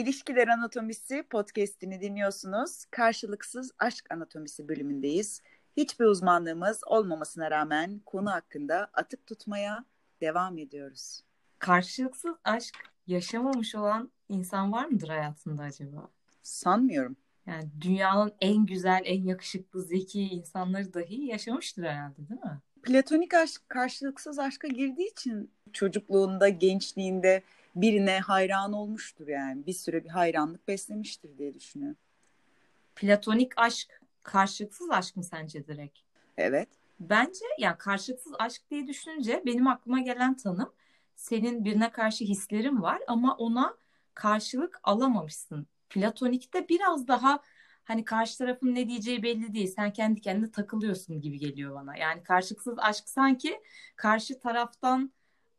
İlişkiler Anatomisi podcast'ini dinliyorsunuz. Karşılıksız Aşk Anatomisi bölümündeyiz. Hiçbir uzmanlığımız olmamasına rağmen konu hakkında atıp tutmaya devam ediyoruz. Karşılıksız aşk yaşamamış olan insan var mıdır hayatında acaba? Sanmıyorum. Yani dünyanın en güzel, en yakışıklı, zeki insanları dahi yaşamıştır herhalde değil mi? Platonik aşk karşılıksız aşka girdiği için çocukluğunda, gençliğinde birine hayran olmuştur yani. Bir süre bir hayranlık beslemiştir diye düşünüyorum. Platonik aşk karşılıksız aşk mı sence direkt? Evet. Bence ya karşılıksız aşk diye düşününce benim aklıma gelen tanım senin birine karşı hislerin var ama ona karşılık alamamışsın. Platonikte biraz daha hani karşı tarafın ne diyeceği belli değil. Sen kendi kendine takılıyorsun gibi geliyor bana. Yani karşılıksız aşk sanki karşı taraftan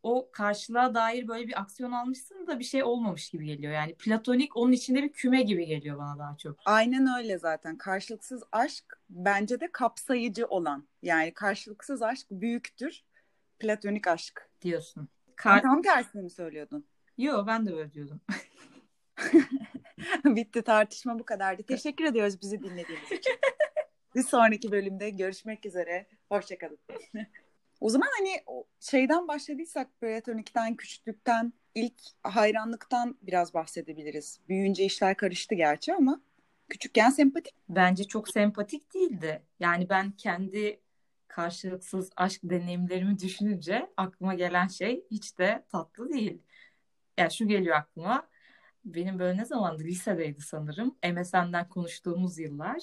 o karşılığa dair böyle bir aksiyon almışsın da bir şey olmamış gibi geliyor. Yani platonik onun içinde bir küme gibi geliyor bana daha çok. Aynen öyle zaten. Karşılıksız aşk bence de kapsayıcı olan. Yani karşılıksız aşk büyüktür. Platonik aşk. Diyorsun. Kar- tam tersini mi söylüyordun? Yo ben de böyle diyordum. Bitti tartışma bu kadardı. Teşekkür ediyoruz bizi dinlediğiniz için. Bir sonraki bölümde görüşmek üzere. Hoşçakalın. o zaman hani şeyden başladıysak platonikten, küçüklükten, ilk hayranlıktan biraz bahsedebiliriz. Büyüyünce işler karıştı gerçi ama küçükken sempatik. Bence çok sempatik değildi. Yani ben kendi karşılıksız aşk deneyimlerimi düşününce aklıma gelen şey hiç de tatlı değil. Yani şu geliyor aklıma. Benim böyle ne zamandı lisedeydi sanırım. MSN'den konuştuğumuz yıllar.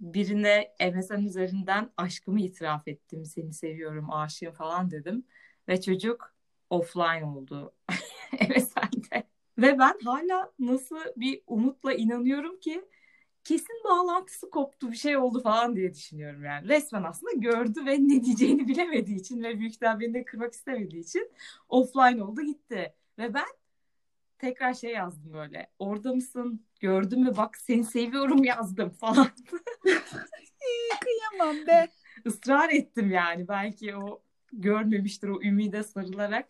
Birine MSN üzerinden aşkımı itiraf ettim. Seni seviyorum, aşığım falan dedim. Ve çocuk offline oldu MSN'de. Ve ben hala nasıl bir umutla inanıyorum ki kesin bağlantısı koptu bir şey oldu falan diye düşünüyorum yani. Resmen aslında gördü ve ne diyeceğini bilemediği için ve büyükten beni de kırmak istemediği için offline oldu gitti. Ve ben tekrar şey yazdım böyle. Orada mısın? Gördün mü? Bak seni seviyorum yazdım falan. Kıyamam be. Israr ettim yani. Belki o görmemiştir o ümide sarılarak.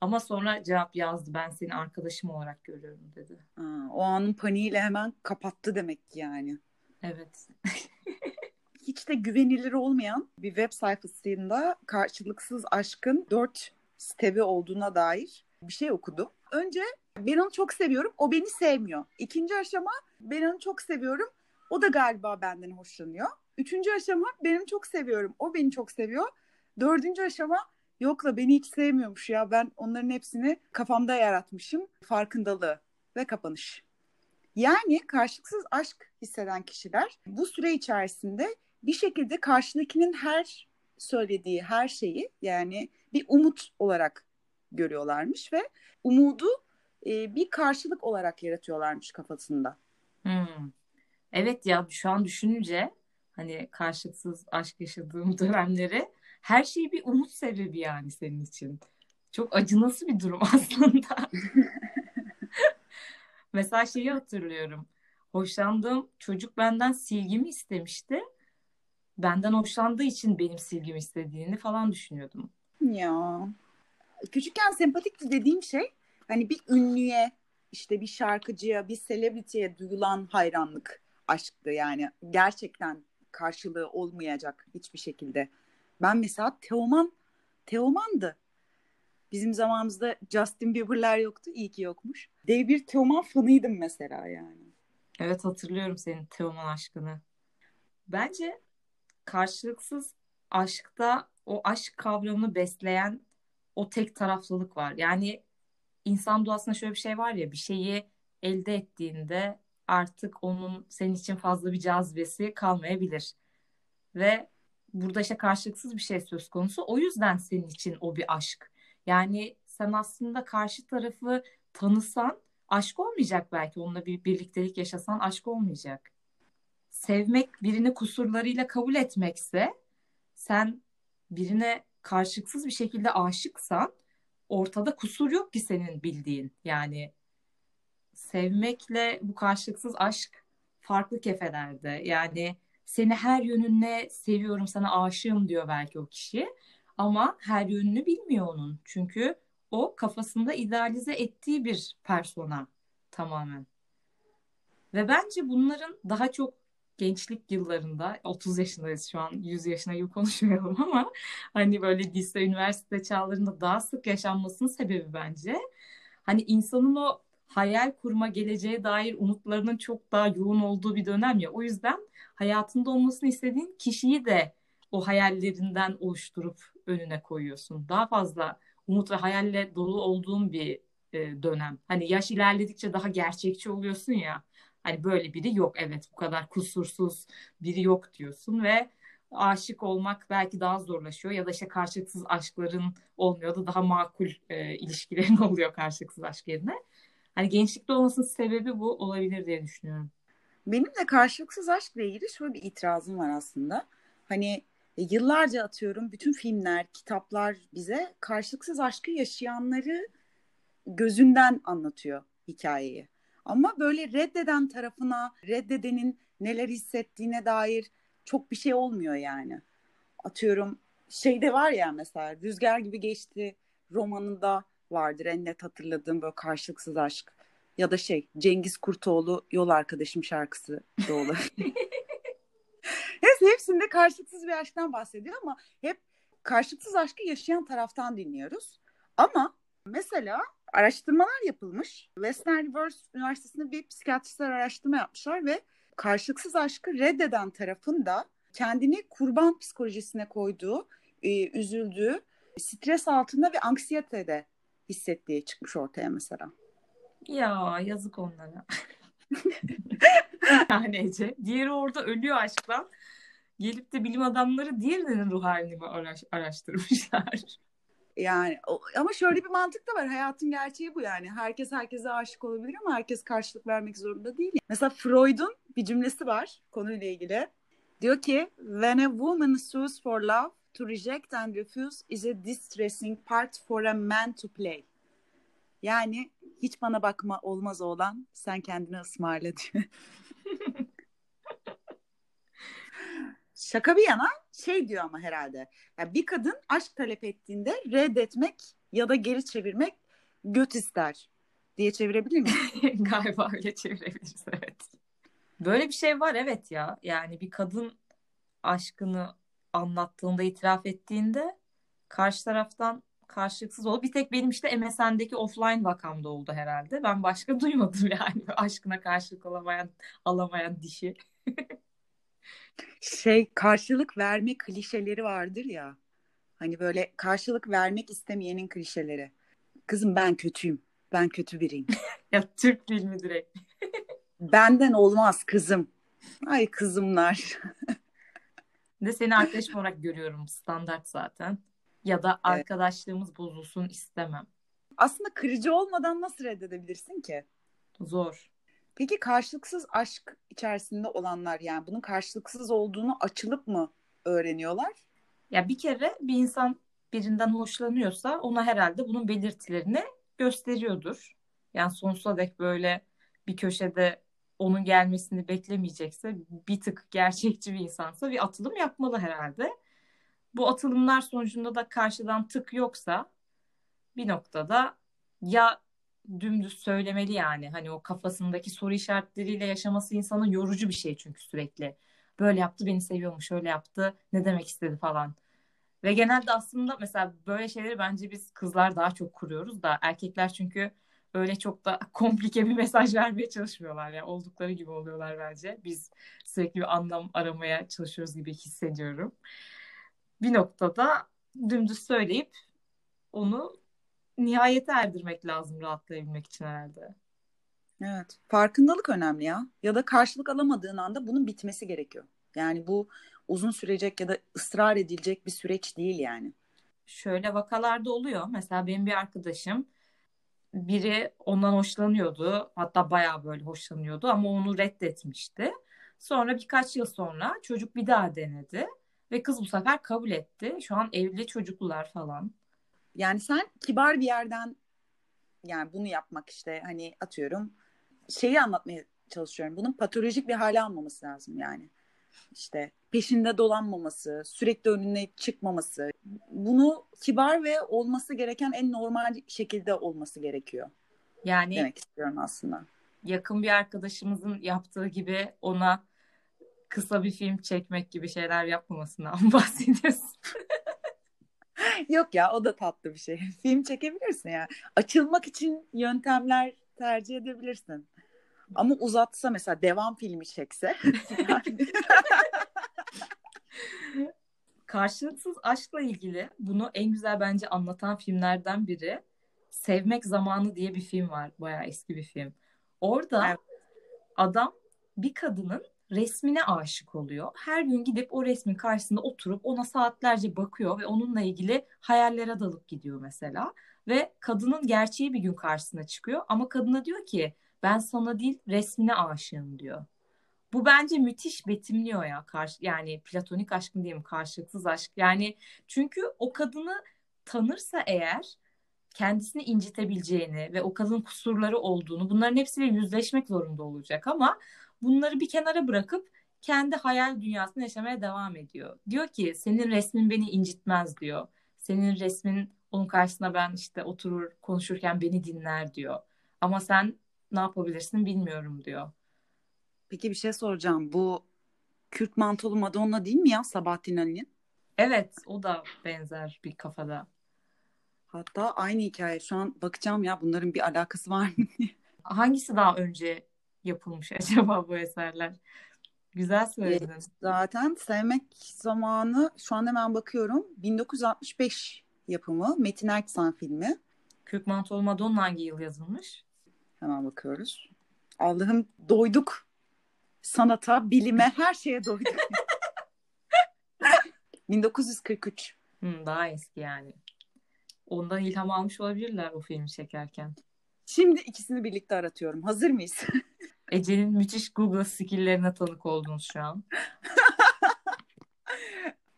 Ama sonra cevap yazdı. Ben seni arkadaşım olarak görüyorum dedi. Aa, o anın paniğiyle hemen kapattı demek ki yani. Evet. Hiç de güvenilir olmayan bir web sayfasında karşılıksız aşkın dört stebi olduğuna dair bir şey okudum. Önce ben onu çok seviyorum, o beni sevmiyor. İkinci aşama ben onu çok seviyorum, o da galiba benden hoşlanıyor. Üçüncü aşama benim çok seviyorum, o beni çok seviyor. Dördüncü aşama yok la beni hiç sevmiyormuş ya ben onların hepsini kafamda yaratmışım farkındalığı ve kapanış. Yani karşılıksız aşk hisseden kişiler bu süre içerisinde bir şekilde karşıdakinin her söylediği her şeyi yani bir umut olarak görüyorlarmış ve umudu e, bir karşılık olarak yaratıyorlarmış kafasında. Hmm. Evet ya şu an düşününce hani karşılıksız aşk yaşadığım dönemleri her şey bir umut sebebi yani senin için. Çok acınası bir durum aslında. Mesela şeyi hatırlıyorum. Hoşlandığım çocuk benden silgimi istemişti. Benden hoşlandığı için benim silgimi istediğini falan düşünüyordum. Ya. Küçükken sempatik dediğim şey hani bir ünlüye işte bir şarkıcıya, bir selebrity'ye duyulan hayranlık aşktı yani. Gerçekten karşılığı olmayacak hiçbir şekilde. Ben mesela Teoman, Teoman'dı. Bizim zamanımızda Justin Bieber'ler yoktu. İyi ki yokmuş. Dev bir Teoman fanıydım mesela yani. Evet hatırlıyorum senin Teoman aşkını. Bence karşılıksız aşkta o aşk kavramını besleyen o tek taraflılık var. Yani insan doğasında şöyle bir şey var ya bir şeyi elde ettiğinde artık onun senin için fazla bir cazibesi kalmayabilir. Ve burada işte karşılıksız bir şey söz konusu. O yüzden senin için o bir aşk. Yani sen aslında karşı tarafı tanısan aşk olmayacak belki. Onunla bir birliktelik yaşasan aşk olmayacak. Sevmek birini kusurlarıyla kabul etmekse sen birine karşılıksız bir şekilde aşıksan ortada kusur yok ki senin bildiğin. Yani sevmekle bu karşılıksız aşk farklı kefelerde. Yani seni her yönünle seviyorum, sana aşığım diyor belki o kişi. Ama her yönünü bilmiyor onun. Çünkü o kafasında idealize ettiği bir persona tamamen. Ve bence bunların daha çok gençlik yıllarında 30 yaşındayız şu an 100 yaşına gibi konuşmayalım ama hani böyle lise, üniversite çağlarında daha sık yaşanmasının sebebi bence hani insanın o hayal kurma geleceğe dair umutlarının çok daha yoğun olduğu bir dönem ya. O yüzden hayatında olmasını istediğin kişiyi de o hayallerinden oluşturup önüne koyuyorsun. Daha fazla umut ve hayalle dolu olduğun bir e, dönem. Hani yaş ilerledikçe daha gerçekçi oluyorsun ya. Hani böyle biri yok evet bu kadar kusursuz biri yok diyorsun ve aşık olmak belki daha zorlaşıyor ya da işte karşılıksız aşkların olmuyor da daha makul e, ilişkilerin oluyor karşılıksız aşk yerine. Hani gençlikte olmasının sebebi bu olabilir diye düşünüyorum. Benim de karşılıksız aşkla ilgili şöyle bir itirazım var aslında. Hani e, yıllarca atıyorum bütün filmler, kitaplar bize karşılıksız aşkı yaşayanları gözünden anlatıyor hikayeyi. Ama böyle reddeden tarafına, reddedenin neler hissettiğine dair çok bir şey olmuyor yani. Atıyorum şeyde var ya mesela Rüzgar gibi geçti romanında vardır en net hatırladığım böyle karşılıksız aşk. Ya da şey Cengiz Kurtoğlu Yol Arkadaşım şarkısı da olabilir. Hepsinde karşılıksız bir aşktan bahsediyor ama hep karşılıksız aşkı yaşayan taraftan dinliyoruz. Ama mesela araştırmalar yapılmış. Western Reverse Üniversitesi'nde bir psikiyatristler araştırma yapmışlar ve karşılıksız aşkı reddeden tarafın da kendini kurban psikolojisine koyduğu, e, üzüldüğü, stres altında ve anksiyetede hissettiği çıkmış ortaya mesela. Ya yazık onlara. yani Ece. Diğeri orada ölüyor aşktan. Gelip de bilim adamları diğerinin ruh halini araş- araştırmışlar. Yani ama şöyle bir mantık da var. Hayatın gerçeği bu yani. Herkes herkese aşık olabilir ama herkes karşılık vermek zorunda değil. Mesela Freud'un bir cümlesi var konuyla ilgili. Diyor ki when a woman sues for love to reject and refuse is a distressing part for a man to play. Yani hiç bana bakma olmaz olan sen kendini ısmarla diyor. Şaka bir yana şey diyor ama herhalde. Yani bir kadın aşk talep ettiğinde reddetmek ya da geri çevirmek göt ister diye çevirebilir miyim? Galiba öyle çevirebiliriz evet. Böyle bir şey var evet ya. Yani bir kadın aşkını anlattığında, itiraf ettiğinde karşı taraftan karşılıksız oldu. Bir tek benim işte MSN'deki offline vakamda oldu herhalde. Ben başka duymadım yani aşkına karşılık alamayan, alamayan dişi. şey karşılık verme klişeleri vardır ya. Hani böyle karşılık vermek istemeyenin klişeleri. Kızım ben kötüyüm. Ben kötü biriyim. ya Türk filmi direkt. Benden olmaz kızım. Ay kızımlar. de seni arkadaşım olarak görüyorum standart zaten. Ya da arkadaşlığımız evet. bozulsun istemem. Aslında kırıcı olmadan nasıl reddedebilirsin ki? Zor. Peki karşılıksız aşk içerisinde olanlar yani bunun karşılıksız olduğunu açılıp mı öğreniyorlar? Ya bir kere bir insan birinden hoşlanıyorsa ona herhalde bunun belirtilerini gösteriyordur. Yani sonsuza dek böyle bir köşede onun gelmesini beklemeyecekse bir tık gerçekçi bir insansa bir atılım yapmalı herhalde. Bu atılımlar sonucunda da karşıdan tık yoksa bir noktada ya dümdüz söylemeli yani. Hani o kafasındaki soru işaretleriyle yaşaması insanın yorucu bir şey çünkü sürekli. Böyle yaptı beni seviyormuş, öyle yaptı ne demek istedi falan. Ve genelde aslında mesela böyle şeyleri bence biz kızlar daha çok kuruyoruz da erkekler çünkü öyle çok da komplike bir mesaj vermeye çalışmıyorlar. Yani oldukları gibi oluyorlar bence. Biz sürekli bir anlam aramaya çalışıyoruz gibi hissediyorum. Bir noktada dümdüz söyleyip onu nihayete erdirmek lazım rahatlayabilmek için herhalde. Evet. Farkındalık önemli ya. Ya da karşılık alamadığın anda bunun bitmesi gerekiyor. Yani bu uzun sürecek ya da ısrar edilecek bir süreç değil yani. Şöyle vakalarda oluyor. Mesela benim bir arkadaşım biri ondan hoşlanıyordu. Hatta bayağı böyle hoşlanıyordu ama onu reddetmişti. Sonra birkaç yıl sonra çocuk bir daha denedi ve kız bu sefer kabul etti. Şu an evli çocuklular falan. Yani sen kibar bir yerden yani bunu yapmak işte hani atıyorum şeyi anlatmaya çalışıyorum. Bunun patolojik bir hale almaması lazım yani. İşte peşinde dolanmaması, sürekli önüne çıkmaması. Bunu kibar ve olması gereken en normal şekilde olması gerekiyor. Yani demek istiyorum aslında. yakın bir arkadaşımızın yaptığı gibi ona kısa bir film çekmek gibi şeyler yapmamasından bahsediyorsun. Yok ya o da tatlı bir şey. Film çekebilirsin ya. Açılmak için yöntemler tercih edebilirsin. Ama uzatsa mesela devam filmi çekse. Karşılıksız aşkla ilgili bunu en güzel bence anlatan filmlerden biri Sevmek Zamanı diye bir film var. Bayağı eski bir film. Orada evet. adam bir kadının resmine aşık oluyor. Her gün gidip o resmin karşısında oturup ona saatlerce bakıyor ve onunla ilgili hayallere dalıp gidiyor mesela. Ve kadının gerçeği bir gün karşısına çıkıyor ama kadına diyor ki ben sana değil resmine aşığım diyor. Bu bence müthiş betimliyor ya. Karşı, yani platonik aşkın mi? Karşılıksız aşk. Yani çünkü o kadını tanırsa eğer kendisini incitebileceğini ve o kadının kusurları olduğunu bunların hepsiyle yüzleşmek zorunda olacak ama bunları bir kenara bırakıp kendi hayal dünyasını yaşamaya devam ediyor. Diyor ki senin resmin beni incitmez diyor. Senin resmin onun karşısına ben işte oturur konuşurken beni dinler diyor. Ama sen ne yapabilirsin bilmiyorum diyor. Peki bir şey soracağım. Bu Kürt mantolu Madonna değil mi ya Sabahattin Ali'nin? Evet o da benzer bir kafada. Hatta aynı hikaye. Şu an bakacağım ya bunların bir alakası var mı diye. Hangisi daha önce yapılmış acaba bu eserler? Güzel söyledin. Zaten Sevmek Zamanı şu an hemen bakıyorum. 1965 yapımı Metin Erksan filmi. Kök Mantolu Madonna hangi yıl yazılmış? Hemen bakıyoruz. Allah'ım doyduk. Sanata, bilime, her şeye doyduk. 1943. Hmm, daha eski yani. Ondan ilham almış olabilirler o filmi çekerken. Şimdi ikisini birlikte aratıyorum. Hazır mıyız? Ece'nin müthiş Google skilllerine tanık oldunuz şu an.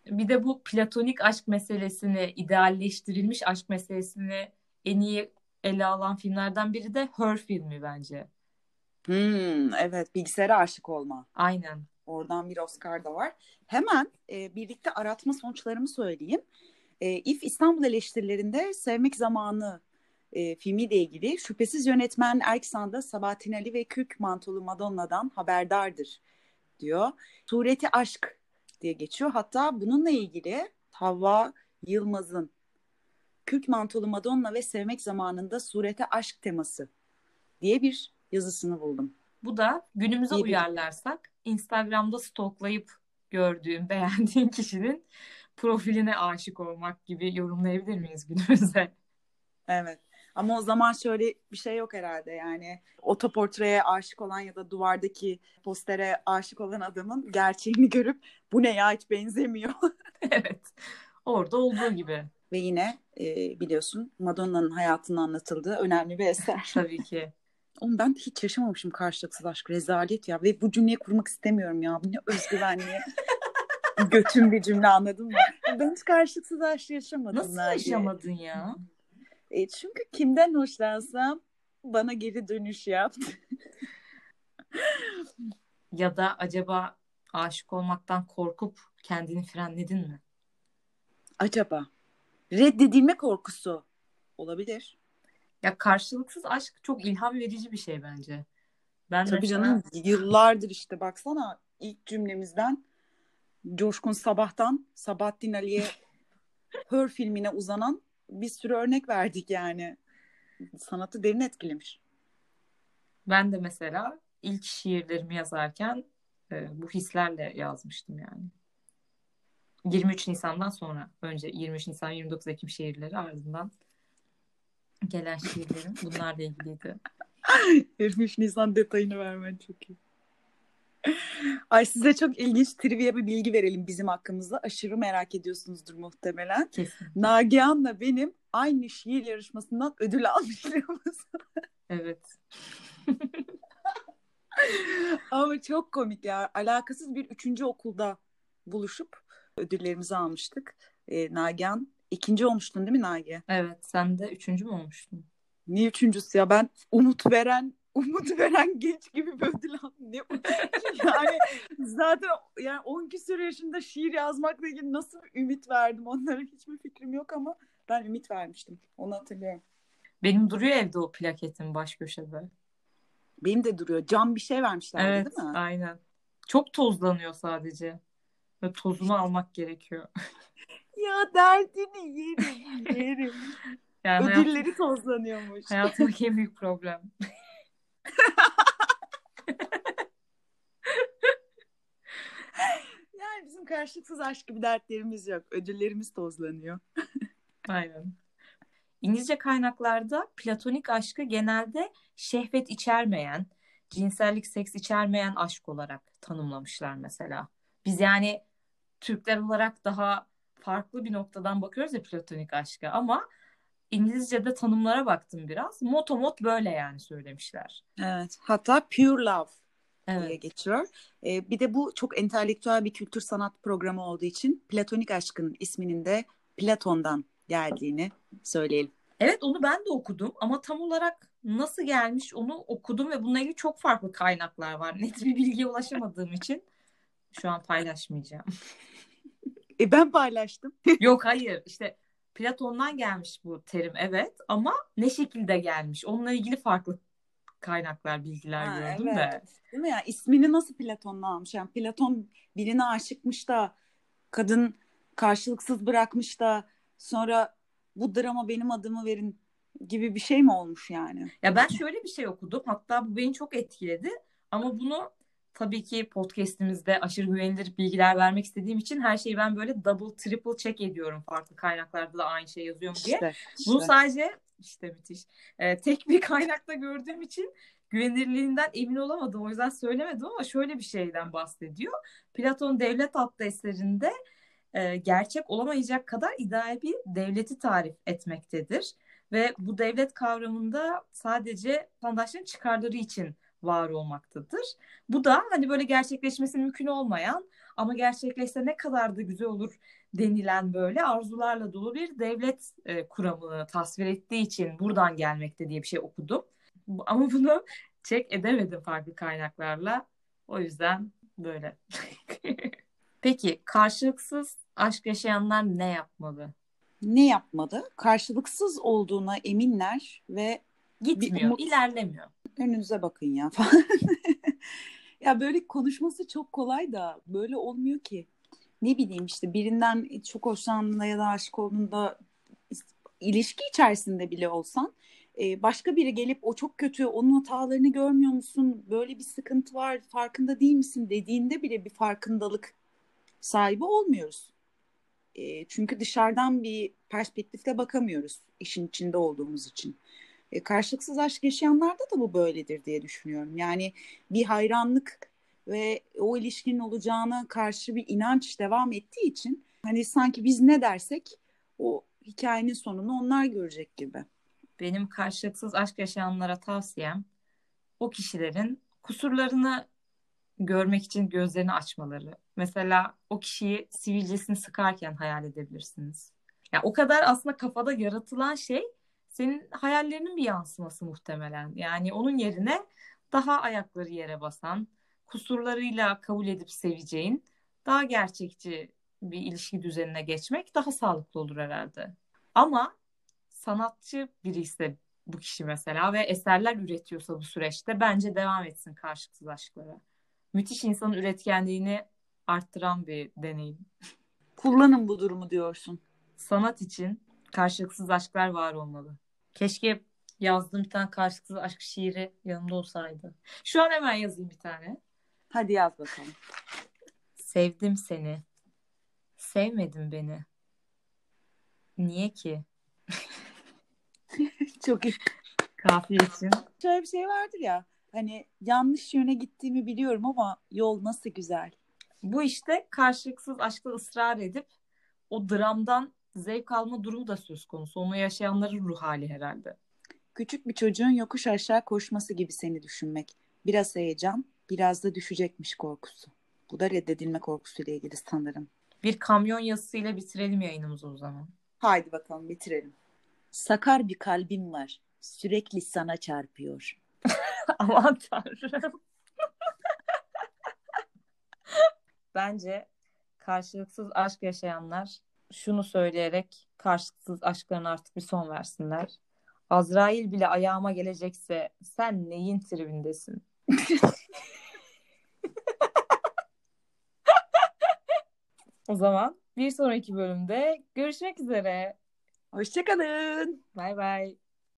bir de bu platonik aşk meselesini, idealleştirilmiş aşk meselesini en iyi ele alan filmlerden biri de Her filmi bence. Hmm, evet bilgisayara aşık olma. Aynen. Oradan bir Oscar da var. Hemen e, birlikte aratma sonuçlarımı söyleyeyim. E, İF İstanbul eleştirilerinde Sevmek Zamanı e, filmiyle ilgili şüphesiz yönetmen Erksan'da Sabahattin Ali ve Kürk Mantolu Madonna'dan haberdardır diyor. Sureti Aşk diye geçiyor. Hatta bununla ilgili Havva Yılmaz'ın Kürk Mantolu Madonna ve Sevmek Zamanında Surete Aşk teması diye bir yazısını buldum. Bu da günümüze İyi uyarlarsak Instagram'da stoklayıp gördüğüm, beğendiğin kişinin profiline aşık olmak gibi yorumlayabilir miyiz günümüze? Evet. Ama o zaman şöyle bir şey yok herhalde yani otoportreye aşık olan ya da duvardaki postere aşık olan adamın gerçeğini görüp bu ne ya hiç benzemiyor. evet orada olduğu gibi. Ve yine e, biliyorsun Madonna'nın hayatının anlatıldığı önemli bir eser. Tabii ki. Oğlum ben hiç yaşamamışım karşılıksız aşk. Rezalet ya. Ve bu cümleyi kurmak istemiyorum ya. Bu ne özgüvenli. Götüm bir cümle anladın mı? Ben hiç karşılıksız aşk yaşamadım. Nasıl yaşamadın ya? E, çünkü kimden hoşlansam bana geri dönüş yaptı. ya da acaba aşık olmaktan korkup kendini frenledin mi? Acaba. Reddedilme korkusu olabilir. Ya karşılıksız aşk çok ilham verici bir şey bence. Ben Tabii mesela... canım yıllardır işte baksana ilk cümlemizden Coşkun Sabah'tan Sabahattin Ali'ye Her filmine uzanan bir sürü örnek verdik yani. Sanatı derin etkilemiş. Ben de mesela ilk şiirlerimi yazarken e, bu hislerle yazmıştım yani. 23 Nisan'dan sonra önce 23 Nisan 29 Ekim şiirleri ardından gelen şiirlerim bunlarla ilgiliydi. 23 Nisan detayını vermen çok iyi. Ay size çok ilginç trivia bir bilgi verelim bizim hakkımızda. Aşırı merak ediyorsunuzdur muhtemelen. Kesin. Nagihan'la benim aynı şiir yarışmasından ödül almışlığımız. Evet. Ama çok komik ya. Alakasız bir üçüncü okulda buluşup ödüllerimizi almıştık. Ee, Nagihan ikinci olmuştun değil mi Nagi? Evet. Sen de üçüncü mü olmuştun? Niye üçüncüsü ya? Ben umut veren umut veren genç gibi bir ödül aldım. Yani zaten yani 10 küsur yaşında şiir yazmakla ilgili nasıl ümit verdim onlara hiçbir fikrim yok ama ben ümit vermiştim. Onu hatırlıyorum. Benim duruyor evde o plaketin baş köşede. Benim de duruyor. Cam bir şey vermişlerdi Evet, değil mi? aynen. Çok tozlanıyor sadece. Ve tozunu almak gerekiyor. Ya derdini yerim yerim. Yani hayat, Ödülleri tozlanıyormuş. hayatımdaki en büyük problem. Yani bizim karşılıksız aşk gibi dertlerimiz yok. Ödüllerimiz tozlanıyor. Aynen. İngilizce kaynaklarda platonik aşkı genelde şehvet içermeyen, cinsellik, seks içermeyen aşk olarak tanımlamışlar mesela. Biz yani Türkler olarak daha farklı bir noktadan bakıyoruz ya platonik aşka ama İngilizce'de tanımlara baktım biraz. Motomot böyle yani söylemişler. Evet. Hatta pure love diye Evet. geçiyor. Ee, bir de bu çok entelektüel bir kültür sanat programı olduğu için platonik aşkın isminin de Platon'dan geldiğini söyleyelim. Evet onu ben de okudum ama tam olarak nasıl gelmiş onu okudum ve bununla ilgili çok farklı kaynaklar var. Net bir bilgiye ulaşamadığım için şu an paylaşmayacağım. E ben paylaştım. Yok hayır işte Platon'dan gelmiş bu terim evet ama ne şekilde gelmiş onunla ilgili farklı kaynaklar bilgiler Ha, gördüm evet. de. Değil mi ya? İsmini nasıl Platon'dan almış? Yani Platon birine aşıkmış da kadın karşılıksız bırakmış da sonra bu drama benim adımı verin gibi bir şey mi olmuş yani? Ya ben şöyle bir şey okudum hatta bu beni çok etkiledi ama bunu tabii ki podcast'imizde aşırı güvenilir bilgiler vermek istediğim için her şeyi ben böyle double triple check ediyorum farklı kaynaklarda da aynı şey yazıyor mu diye. İşte, Bunu işte. sadece işte müthiş. Ee, tek bir kaynakta gördüğüm için güvenilirliğinden emin olamadım. O yüzden söylemedim ama şöyle bir şeyden bahsediyor. Platon Devlet adlı eserinde e, gerçek olamayacak kadar ideal bir devleti tarif etmektedir. Ve bu devlet kavramında sadece vatandaşların çıkarları için var olmaktadır. Bu da hani böyle gerçekleşmesi mümkün olmayan ama gerçekleşse ne kadar da güzel olur denilen böyle arzularla dolu bir devlet e, kuramını tasvir ettiği için buradan gelmekte diye bir şey okudum. Ama bunu check edemedim farklı kaynaklarla. O yüzden böyle. Peki karşılıksız aşk yaşayanlar ne yapmalı? Ne yapmalı? Karşılıksız olduğuna eminler ve Gitmiyor, umut- ilerlemiyor. önünüze bakın ya falan. Ya böyle konuşması çok kolay da böyle olmuyor ki. Ne bileyim işte birinden çok hoşlandığında ya da aşık olduğunda ilişki içerisinde bile olsan e, başka biri gelip o çok kötü onun hatalarını görmüyor musun? Böyle bir sıkıntı var farkında değil misin dediğinde bile bir farkındalık sahibi olmuyoruz. E, çünkü dışarıdan bir perspektifle bakamıyoruz işin içinde olduğumuz için. E, karşılıksız aşk yaşayanlarda da bu böyledir diye düşünüyorum. Yani bir hayranlık ve o ilişkinin olacağına karşı bir inanç devam ettiği için hani sanki biz ne dersek o hikayenin sonunu onlar görecek gibi. Benim karşılıksız aşk yaşayanlara tavsiyem o kişilerin kusurlarını görmek için gözlerini açmaları. Mesela o kişiyi sivilcesini sıkarken hayal edebilirsiniz. Ya o kadar aslında kafada yaratılan şey senin hayallerinin bir yansıması muhtemelen. Yani onun yerine daha ayakları yere basan, kusurlarıyla kabul edip seveceğin, daha gerçekçi bir ilişki düzenine geçmek daha sağlıklı olur herhalde. Ama sanatçı biri ise bu kişi mesela ve eserler üretiyorsa bu süreçte bence devam etsin karşılıksız aşklara. Müthiş insanın üretkenliğini arttıran bir deneyim. Kullanın bu durumu diyorsun. Sanat için karşılıksız aşklar var olmalı. Keşke yazdığım bir tane karşılıksız aşk şiiri yanımda olsaydı. Şu an hemen yazayım bir tane. Hadi yaz bakalım. Sevdim seni. Sevmedin beni. Niye ki? Çok iyi. Kafiye için. Şöyle bir şey vardır ya hani yanlış yöne gittiğimi biliyorum ama yol nasıl güzel. Bu işte karşılıksız aşkta ısrar edip o dramdan zevk alma durumu da söz konusu. Onu yaşayanların ruh hali herhalde. Küçük bir çocuğun yokuş aşağı koşması gibi seni düşünmek. Biraz heyecan, biraz da düşecekmiş korkusu. Bu da reddedilme korkusuyla ilgili sanırım. Bir kamyon yazısıyla bitirelim yayınımızı o zaman. Haydi bakalım bitirelim. Sakar bir kalbim var. Sürekli sana çarpıyor. Aman tanrım. Bence karşılıksız aşk yaşayanlar şunu söyleyerek karşılıksız aşklarına artık bir son versinler. Azrail bile ayağıma gelecekse sen neyin tribindesin? o zaman bir sonraki bölümde görüşmek üzere. Hoşçakalın. Bay bay.